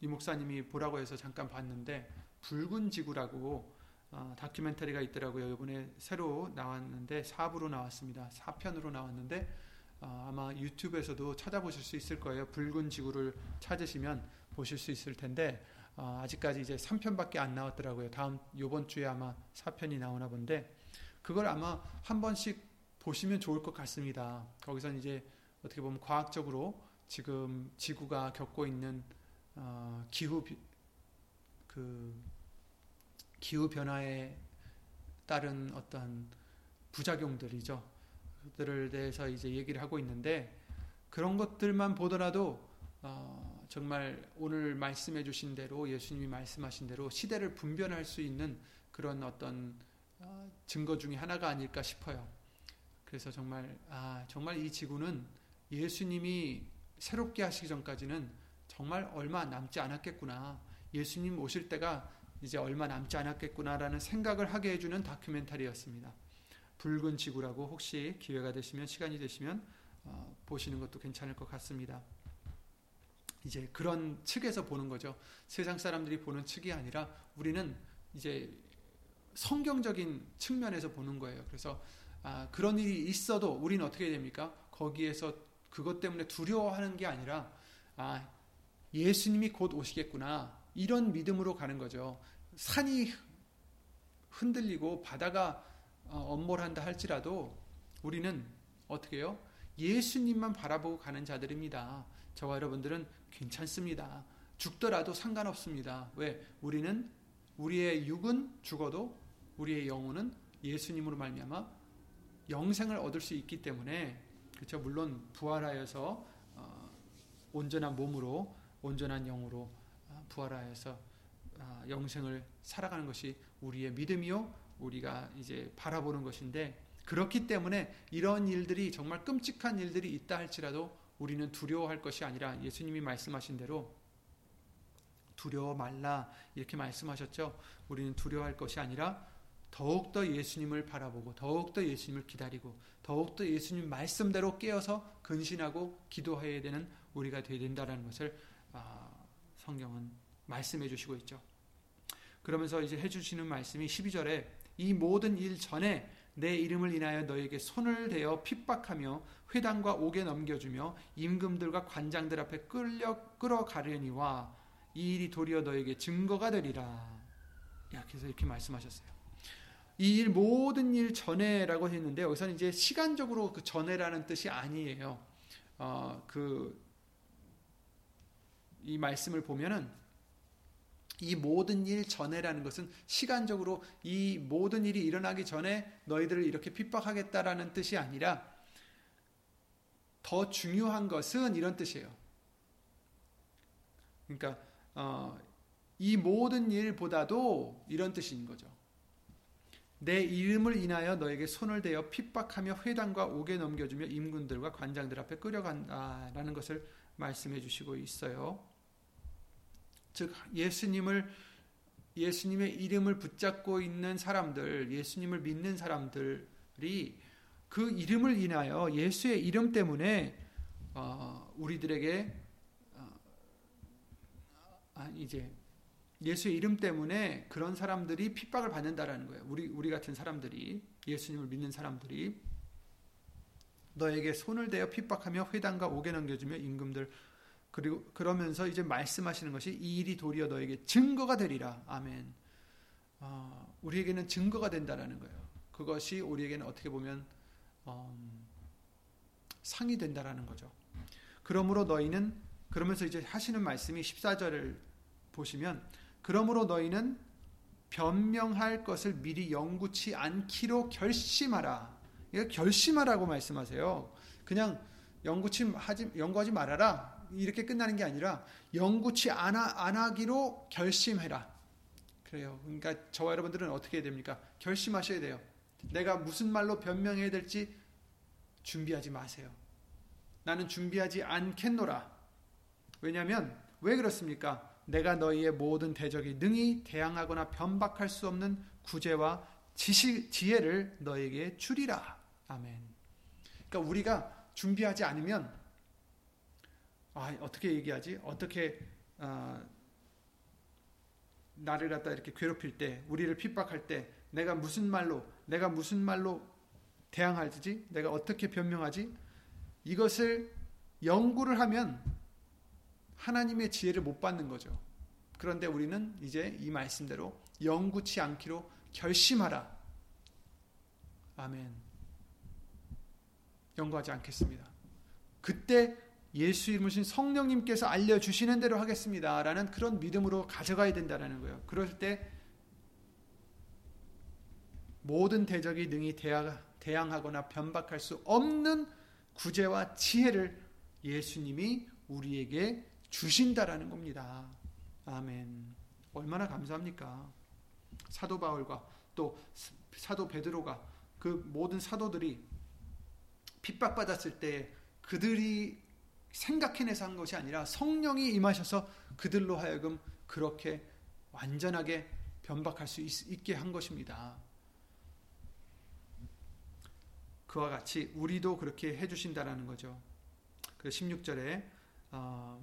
이 목사님이 보라고 해서 잠깐 봤는데 붉은 지구라고 어, 다큐멘터리가 있더라고요. 이번에 새로 나왔는데 4부로 나왔습니다. 4편으로 나왔는데 어, 아마 유튜브에서도 찾아보실 수 있을 거예요. 붉은 지구를 찾으시면 보실 수 있을 텐데 어, 아직까지 이제 3편밖에 안 나왔더라고요. 다음 요번 주에 아마 4편이 나오나 본데 그걸 아마 한 번씩 보시면 좋을 것 같습니다. 거기서 이제 어떻게 보면 과학적으로 지금 지구가 겪고 있는 어, 기후 그 기후 변화에 따른 어떤 부작용들이죠. 그들을 대해서 이제 얘기를 하고 있는데 그런 것들만 보더라도 어, 정말 오늘 말씀해 주신 대로 예수님이 말씀하신 대로 시대를 분별할 수 있는 그런 어떤 어, 증거 중에 하나가 아닐까 싶어요. 그래서 정말 아 정말 이 지구는 예수님이 새롭게 하시기 전까지는 정말 얼마 남지 않았겠구나. 예수님 오실 때가 이제 얼마 남지 않았겠구나라는 생각을 하게 해주는 다큐멘터리였습니다. 붉은 지구라고 혹시 기회가 되시면 시간이 되시면 어, 보시는 것도 괜찮을 것 같습니다. 이제 그런 측에서 보는 거죠. 세상 사람들이 보는 측이 아니라 우리는 이제 성경적인 측면에서 보는 거예요. 그래서 아, 그런 일이 있어도 우리는 어떻게 됩니까? 거기에서 그것 때문에 두려워하는 게 아니라 아, 예수님이 곧 오시겠구나 이런 믿음으로 가는 거죠. 산이 흔들리고 바다가 어, 엄몰한다 할지라도 우리는 어떻게 해요? 예수님만 바라보고 가는 자들입니다. 저와 여러분들은 괜찮습니다. 죽더라도 상관없습니다. 왜? 우리는 우리의 육은 죽어도 우리의 영혼은 예수님으로 말미암아 영생을 얻을 수 있기 때문에 그렇죠. 물론 부활하여서 어, 온전한 몸으로 온전한 영으로 어, 부활하여서 어, 영생을 살아가는 것이 우리의 믿음이요 우리가 이제 바라보는 것인데 그렇기 때문에 이런 일들이 정말 끔찍한 일들이 있다 할지라도 우리는 두려워할 것이 아니라 예수님이 말씀하신 대로 두려워 말라 이렇게 말씀하셨죠. 우리는 두려워할 것이 아니라 더욱더 예수님을 바라보고 더욱더 예수님을 기다리고 더욱더 예수님 말씀대로 깨어서 근신하고 기도해야 되는 우리가 되어야 된다는 것을 아, 성경은 말씀해 주시고 있죠. 그러면서 이제 해주시는 말씀이 12절에 이 모든 일 전에 내 이름을 인하여 너에게 손을 대어 핍박하며 회당과 옥에 넘겨주며 임금들과 관장들 앞에 끌려 끌어가려니와 이 일이 도리어 너에게 증거가 되리라. 그래서 이렇게 말씀하셨어요. 이 일 모든 일 전에라고 했는데 여기서는 이제 시간적으로 그 전에라는 뜻이 아니에요. 어, 그 이 말씀을 보면은 이 모든 일 전에라는 것은 시간적으로 이 모든 일이 일어나기 전에 너희들을 이렇게 핍박하겠다라는 뜻이 아니라 더 중요한 것은 이런 뜻이에요. 그러니까 어, 이 모든 일보다도 이런 뜻인 거죠. 내 이름을 인하여 너에게 손을 대어 핍박하며 회당과 옥에 넘겨주며 임군들과 관장들 앞에 끌어간다라는 것을 말씀해 주시고 있어요. 즉 예수님을 예수님의 이름을 붙잡고 있는 사람들, 예수님을 믿는 사람들이 그 이름을 인하여 예수의 이름 때문에 어, 우리들에게 어, 아, 이제 예수의 이름 때문에 그런 사람들이 핍박을 받는다라는 거예요. 우리 우리 같은 사람들이 예수님을 믿는 사람들이 너에게 손을 대어 핍박하며 회당과 옥에 넘겨주며 임금들 그리고 그러면서 이제 말씀하시는 것이 이 일이 도리어 너에게 증거가 되리라. 아멘. 어, 우리에게는 증거가 된다라는 거예요. 그것이 우리에게는 어떻게 보면 음, 상이 된다라는 거죠. 그러므로 너희는 그러면서 이제 하시는 말씀이 14절을 보시면 그러므로 너희는 변명할 것을 미리 영구치 않기로 결심하라. 이거 결심하라고 말씀하세요. 그냥 영구치 하지 영구하지 말아라. 이렇게 끝나는 게 아니라 영구치 안, 안 하기로 결심해라. 그래요. 그러니까 저와 여러분들은 어떻게 해야 됩니까? 결심하셔야 돼요. 내가 무슨 말로 변명해야 될지 준비하지 마세요. 나는 준비하지 않겠노라. 왜냐하면 왜 그렇습니까? 내가 너희의 모든 대적이 능히 대항하거나 변박할 수 없는 구제와 지시, 지혜를 너에게 주리라. 아멘. 그러니까 우리가 준비하지 않으면 아, 어떻게 얘기하지? 어떻게 어, 나를 갖다 이렇게 괴롭힐 때, 우리를 핍박할 때, 내가 무슨 말로, 내가 무슨 말로 대항하지? 내가 어떻게 변명하지? 이것을 연구를 하면 하나님의 지혜를 못 받는 거죠. 그런데 우리는 이제 이 말씀대로 영구치 않기로 결심하라. 아멘. 영구하지 않겠습니다. 그때 예수 이름으신 성령님께서 알려주시는 대로 하겠습니다. 라는 그런 믿음으로 가져가야 된다는 거예요. 그럴 때 모든 대적이 능히 대항하거나 변박할 수 없는 구제와 지혜를 예수님이 우리에게 주신다라는 겁니다. 아멘. 얼마나 감사합니까? 사도 바울과 또 사도 베드로가 그 모든 사도들이 핍박받았을 때 그들이 생각해내서 한 것이 아니라 성령이 임하셔서 그들로 하여금 그렇게 완전하게 변박할 수 있, 게 한 것입니다. 그와 같이 우리도 그렇게 해주신다라는 거죠. 그 16절에 어,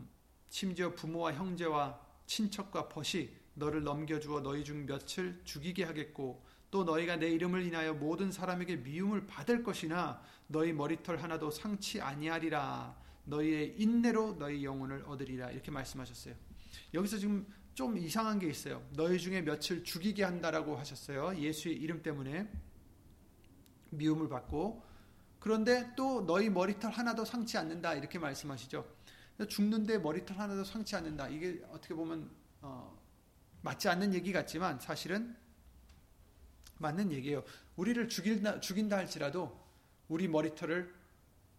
심지어 부모와 형제와 친척과 벗이 너를 넘겨주어 너희 중 몇을 죽이게 하겠고 또 너희가 내 이름을 인하여 모든 사람에게 미움을 받을 것이나 너희 머리털 하나도 상치 아니하리라 너희의 인내로 너희 영혼을 얻으리라 이렇게 말씀하셨어요. 여기서 지금 좀 이상한 게 있어요. 너희 중에 며칠 죽이게 한다라고 하셨어요. 예수의 이름 때문에 미움을 받고 그런데 또 너희 머리털 하나도 상치 않는다 이렇게 말씀하시죠. 죽는데 머리털 하나도 상치 않는다. 이게 어떻게 보면 어, 맞지 않는 얘기 같지만 사실은 맞는 얘기예요. 우리를 죽인다, 죽인다 할지라도 우리 머리털을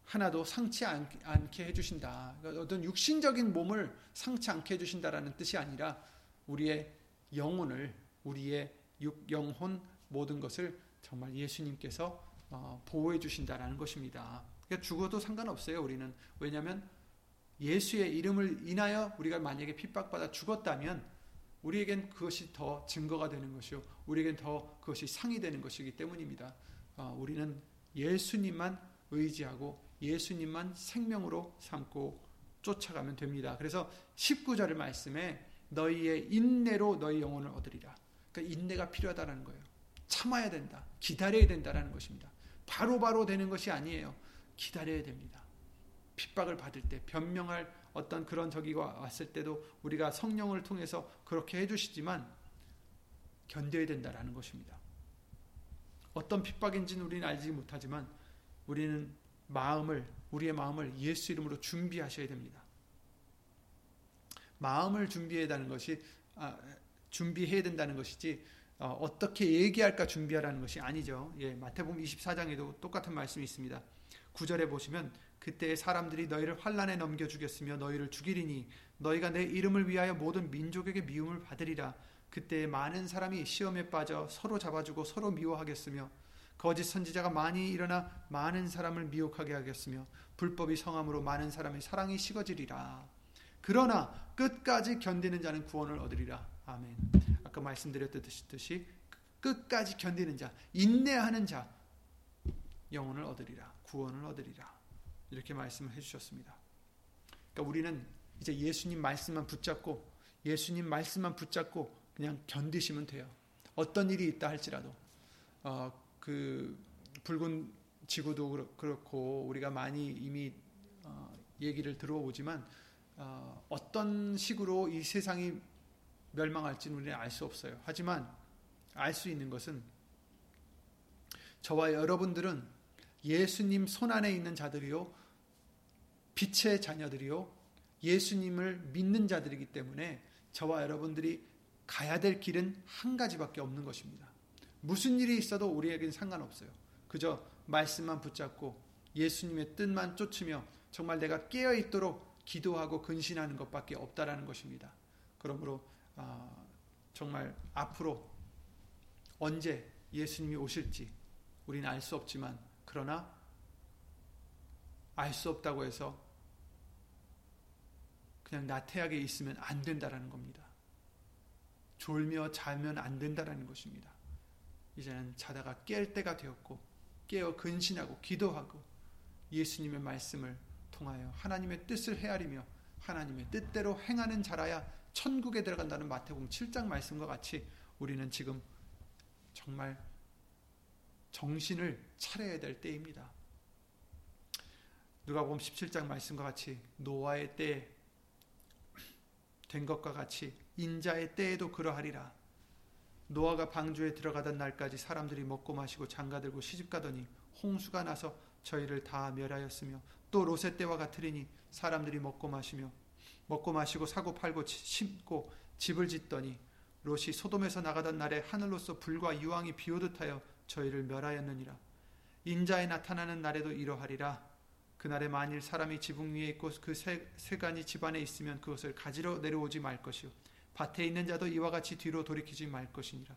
하나도 상치 않게 해주신다. 그러니까 어떤 육신적인 몸을 상치 않게 해주신다라는 뜻이 아니라 우리의 영혼을, 우리의 육, 영혼 모든 것을 정말 예수님께서 어, 보호해 주신다라는 것입니다. 그러니까 죽어도 상관없어요. 우리는 왜냐하면 예수의 이름을 인하여 우리가 만약에 핍박받아 죽었다면 우리에겐 그것이 더 증거가 되는 것이요. 우리에겐 더 그것이 상이 되는 것이기 때문입니다. 어, 우리는 예수님만 의지하고 예수님만 생명으로 삼고 쫓아가면 됩니다. 그래서 19절의 말씀에 너희의 인내로 너희 영혼을 얻으리라. 그러니까 인내가 필요하다는 거예요. 참아야 된다. 기다려야 된다는 것입니다. 바로바로 바로 되는 것이 아니에요. 기다려야 됩니다. 핍박을 받을 때 변명할 어떤 그런 저기가 왔을 때도 우리가 성령을 통해서 그렇게 해주시지만 견뎌야 된다라는 것입니다. 어떤 핍박인지는 우리는 알지 못하지만 우리는 마음을 우리의 마음을 예수 이름으로 준비하셔야 됩니다. 마음을 준비해야 되는 것이 아, 준비해야 된다는 것이지 어, 떻게 얘기할까 준비하라는 것이 아니죠. 예, 마태복음 24장에도 똑같은 말씀이 있습니다. 9절에 보시면 그때 사람들이 너희를 환란에 넘겨 주겠으며 너희를 죽이리니 너희가 내 이름을 위하여 모든 민족에게 미움을 받으리라. 그때 많은 사람이 시험에 빠져 서로 잡아주고 서로 미워하겠으며 거짓 선지자가 많이 일어나 많은 사람을 미혹하게 하겠으며 불법이 성함으로 많은 사람의 사랑이 식어지리라. 그러나 끝까지 견디는 자는 구원을 얻으리라. 아멘. 아까 말씀드렸듯이 끝까지 견디는 자, 인내하는 자 영혼을 얻으리라. 구원을 얻으리라. 이렇게 말씀을 해 주셨습니다. 그러니까 우리는 이제 예수님 말씀만 붙잡고 예수님 말씀만 붙잡고 그냥 견디시면 돼요. 어떤 일이 있다 할지라도 어, 그 붉은 지구도 그렇고 우리가 많이 이미 어, 얘기를 들어오지만 어, 어떤 식으로 이 세상이 멸망할지는 우리는 알 수 없어요. 하지만 알 수 있는 것은 저와 여러분들은 예수님 손 안에 있는 자들이요 빛의 자녀들이요 예수님을 믿는 자들이기 때문에 저와 여러분들이 가야 될 길은 한 가지밖에 없는 것입니다. 무슨 일이 있어도 우리에겐 상관없어요. 그저 말씀만 붙잡고 예수님의 뜻만 쫓으며 정말 내가 깨어 있도록 기도하고 근신하는 것밖에 없다라는 것입니다. 그러므로 어, 정말 앞으로 언제 예수님이 오실지 우리는 알 수 없지만 그러나 알 수 없다고 해서 그냥 나태하게 있으면 안 된다라는 겁니다. 졸며 자면 안 된다라는 것입니다. 이제는 자다가 깰 때가 되었고 깨어 근신하고 기도하고 예수님의 말씀을 통하여 하나님의 뜻을 헤아리며 하나님의 뜻대로 행하는 자라야 천국에 들어간다는 마태복음 7장 말씀과 같이 우리는 지금 정말 정신을 차려야 될 때입니다. 누가복음 17장 말씀과 같이 노아의 때에 된 것과 같이 인자의 때에도 그러하리라. 노아가 방주에 들어가던 날까지 사람들이 먹고 마시고 장가들고 시집가더니 홍수가 나서 저희를 다 멸하였으며 또 롯의 때와 같으리니 사람들이 먹고 마시며 먹고 마시고 사고 팔고 심고 집을 짓더니 롯이 소돔에서 나가던 날에 하늘로서 불과 유황이 비오듯 하여 저희를 멸하였느니라. 인자에 나타나는 날에도 이러하리라. 그날에 만일 사람이 지붕 위에 있고 그 세간이 집안에 있으면 그것을 가지러 내려오지 말 것이요 밭에 있는 자도 이와 같이 뒤로 돌이키지 말 것이니라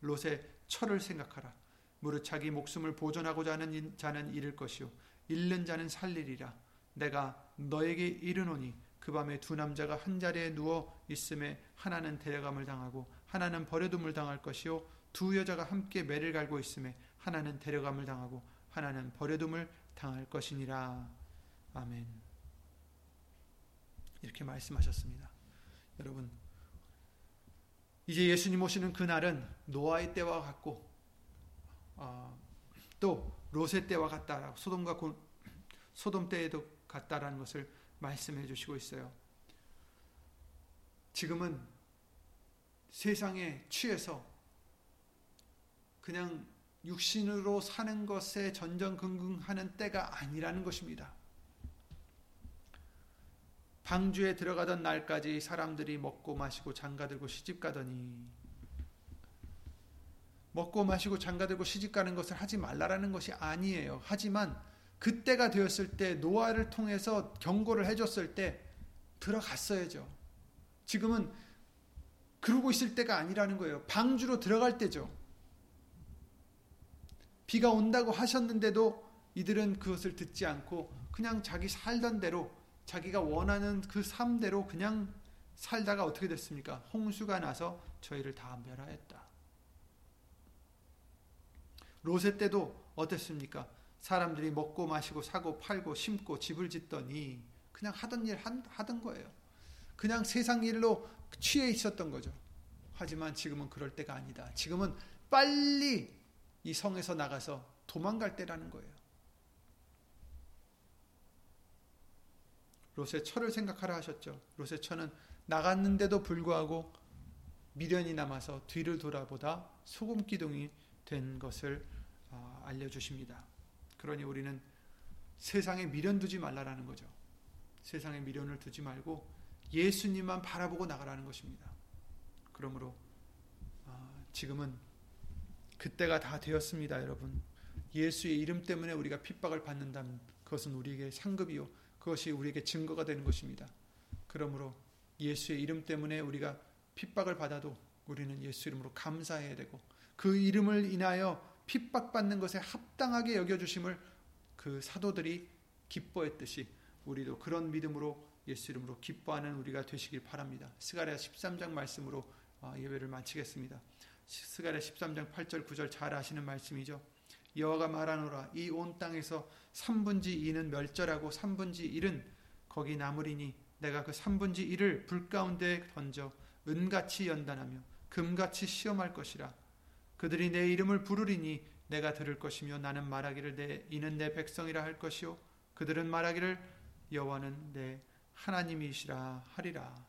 롯의 철을 생각하라 무릇 자기 목숨을 보존하고자 하는 자는 잃을 것이요 잃는 자는 살리리라 내가 너에게 이르노니 그 밤에 두 남자가 한 자리에 누워 있음에 하나는 데려감을 당하고 하나는 버려둠을 당할 것이요 두 여자가 함께 매를 갈고 있음에 하나는 데려감을 당하고 하나는 버려둠을 당할 것이니라. 아멘. 이렇게 말씀하셨습니다. 여러분, 이제 예수님 오시는 그날은 노아의 때와 같고, 어, 또 롯의 때와 같다. 소돔과 고, 소돔 때에도 같다라는 것을 말씀해 주시고 있어요. 지금은 세상에 취해서 그냥 육신으로 사는 것에 전전긍긍하는 때가 아니라는 것입니다. 방주에 들어가던 날까지 사람들이 먹고 마시고 장가들고 시집 가더니 먹고 마시고 장가들고 시집 가는 것을 하지 말라라는 것이 아니에요. 하지만 그때가 되었을 때 노아를 통해서 경고를 해줬을 때 들어갔어야죠. 지금은 그러고 있을 때가 아니라는 거예요. 방주로 들어갈 때죠. 비가 온다고 하셨는데도 이들은 그것을 듣지 않고 그냥 자기 살던 대로 자기가 원하는 그 삶대로 그냥 살다가 어떻게 됐습니까? 홍수가 나서 저희를 다 멸하였다. 로세 때도 어땠습니까? 사람들이 먹고 마시고 사고 팔고 심고 집을 짓더니 그냥 하던 일 하던 거예요. 그냥 세상 일로 취해 있었던 거죠. 하지만 지금은 그럴 때가 아니다. 지금은 빨리 이 성에서 나가서 도망갈 때라는 거예요. 롯의 처를 생각하라 하셨죠. 롯의 처는 나갔는데도 불구하고 미련이 남아서 뒤를 돌아보다 소금 기둥이 된 것을 아, 알려주십니다. 그러니 우리는 세상에 미련 두지 말라라는 거죠. 세상에 미련을 두지 말고 예수님만 바라보고 나가라는 것입니다. 그러므로 아, 지금은 그때가 다 되었습니다, 여러분. 예수의 이름 때문에 우리가 핍박을 받는다면 그것은 우리에게 상급이요. 그것이 우리에게 증거가 되는 것입니다. 그러므로 예수의 이름 때문에 우리가 핍박을 받아도 우리는 예수 이름으로 감사해야 되고 그 이름을 인하여 핍박받는 것에 합당하게 여겨주심을 그 사도들이 기뻐했듯이 우리도 그런 믿음으로 예수 이름으로 기뻐하는 우리가 되시길 바랍니다. 스가랴 13장 말씀으로 아, 예배를 마치겠습니다. 스가랴 13장 8절 9절 잘 아시는 말씀이죠. 여호와가 말하노라 이 온 땅에서 3분지 2는 멸절하고 3분지 1은 거기 남으리니 내가 그 3분지 1을 불 가운데 던져 은같이 연단하며 금같이 시험할 것이라. 그들이 내 이름을 부르리니 내가 들을 것이며 나는 말하기를 내 이는 내 백성이라 할 것이요. 그들은 말하기를 여호와는 내 하나님이시라 하리라.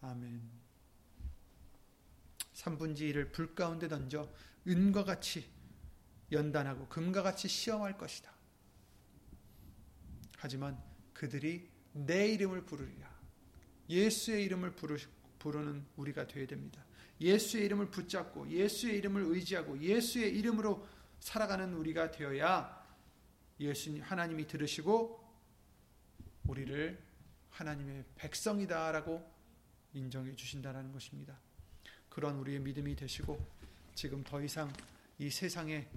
아멘. 3분지 1을 불 가운데 던져 은과 같이 연단하고 금과 같이 시험할 것이다. 하지만 그들이 내 이름을 부르리라. 예수의 이름을 부르는 우리가 되어야 됩니다. 예수의 이름을 붙잡고 예수의 이름을 의지하고 예수의 이름으로 살아가는 우리가 되어야 예수님 하나님이 들으시고 우리를 하나님의 백성이다라고 인정해 주신다라는 것입니다. 그런 우리의 믿음이 되시고 지금 더 이상 이 세상에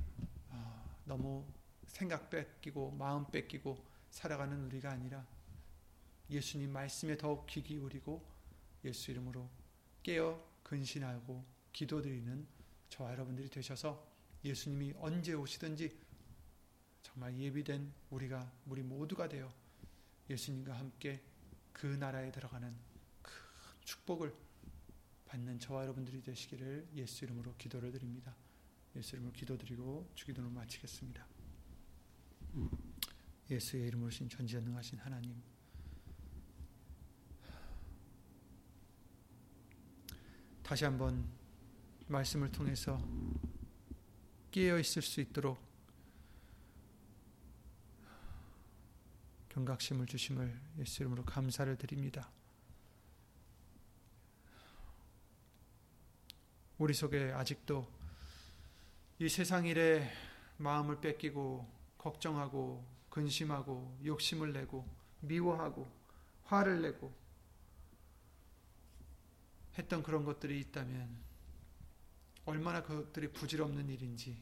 아, 너무 생각 뺏기고 마음 뺏기고 살아가는 우리가 아니라 예수님 말씀에 더욱 귀 기울이고 예수 이름으로 깨어 근신하고 기도드리는 저와 여러분들이 되셔서 예수님이 언제 오시든지 정말 예비된 우리가 우리 모두가 되어 예수님과 함께 그 나라에 들어가는 큰 축복을 받는 저와 여러분들이 되시기를 예수 이름으로 기도를 드립니다. 예수 이름으로 기도드리고 주기도를 마치겠습니다. 예수의 이름으로 신 전지전능하신 하나님 다시 한번 말씀을 통해서 깨어 있을 수 있도록 경각심을 주심을 예수 이름으로 감사를 드립니다. 우리 속에 아직도 이 세상 일에 마음을 뺏기고 걱정하고 근심하고 욕심을 내고 미워하고 화를 내고 했던 그런 것들이 있다면 얼마나 그것들이 부질없는 일인지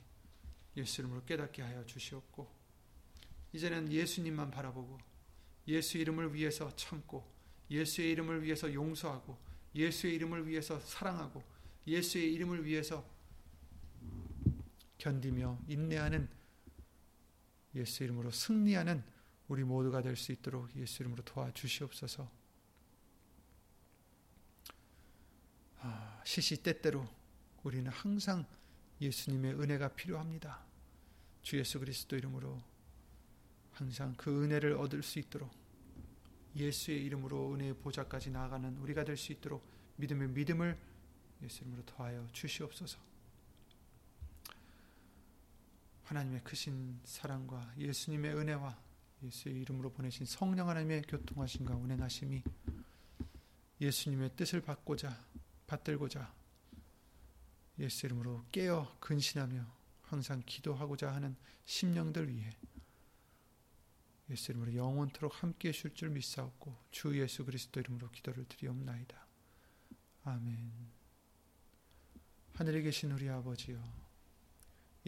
예수 이름으로 깨닫게 하여 주시옵고 이제는 예수님만 바라보고 예수 이름을 위해서 참고 예수의 이름을 위해서 용서하고 예수의 이름을 위해서 사랑하고 예수의 이름을 위해서 견디며 인내하는 예수 이름으로 승리하는 우리 모두가 될 수 있도록 예수 이름으로 도와주시옵소서. 아, 시시때때로 우리는 항상 예수님의 은혜가 필요합니다. 주 예수 그리스도 이름으로 항상 그 은혜를 얻을 수 있도록 예수의 이름으로 은혜의 보좌까지 나아가는 우리가 될 수 있도록 믿음의 믿음을 예수 이름으로 더하여 주시옵소서. 하나님의 크신 사랑과 예수님의 은혜와 예수의 이름으로 보내신 성령 하나님의 교통하심과 운행하심이 예수님의 뜻을 받고자 받들고자 예수 이름으로 깨어 근신하며 항상 기도하고자 하는 심령들 위해 예수 이름으로 영원토록 함께 해줄 줄 믿사옵고 주 예수 그리스도 이름으로 기도를 드리옵나이다. 아멘 하늘에 계신 우리 아버지여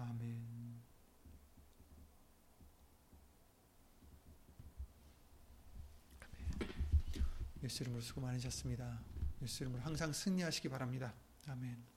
아멘 예수 이름으로 수고 많으셨습니다. 예수 이름으로 항상 승리하시기 바랍니다. 아멘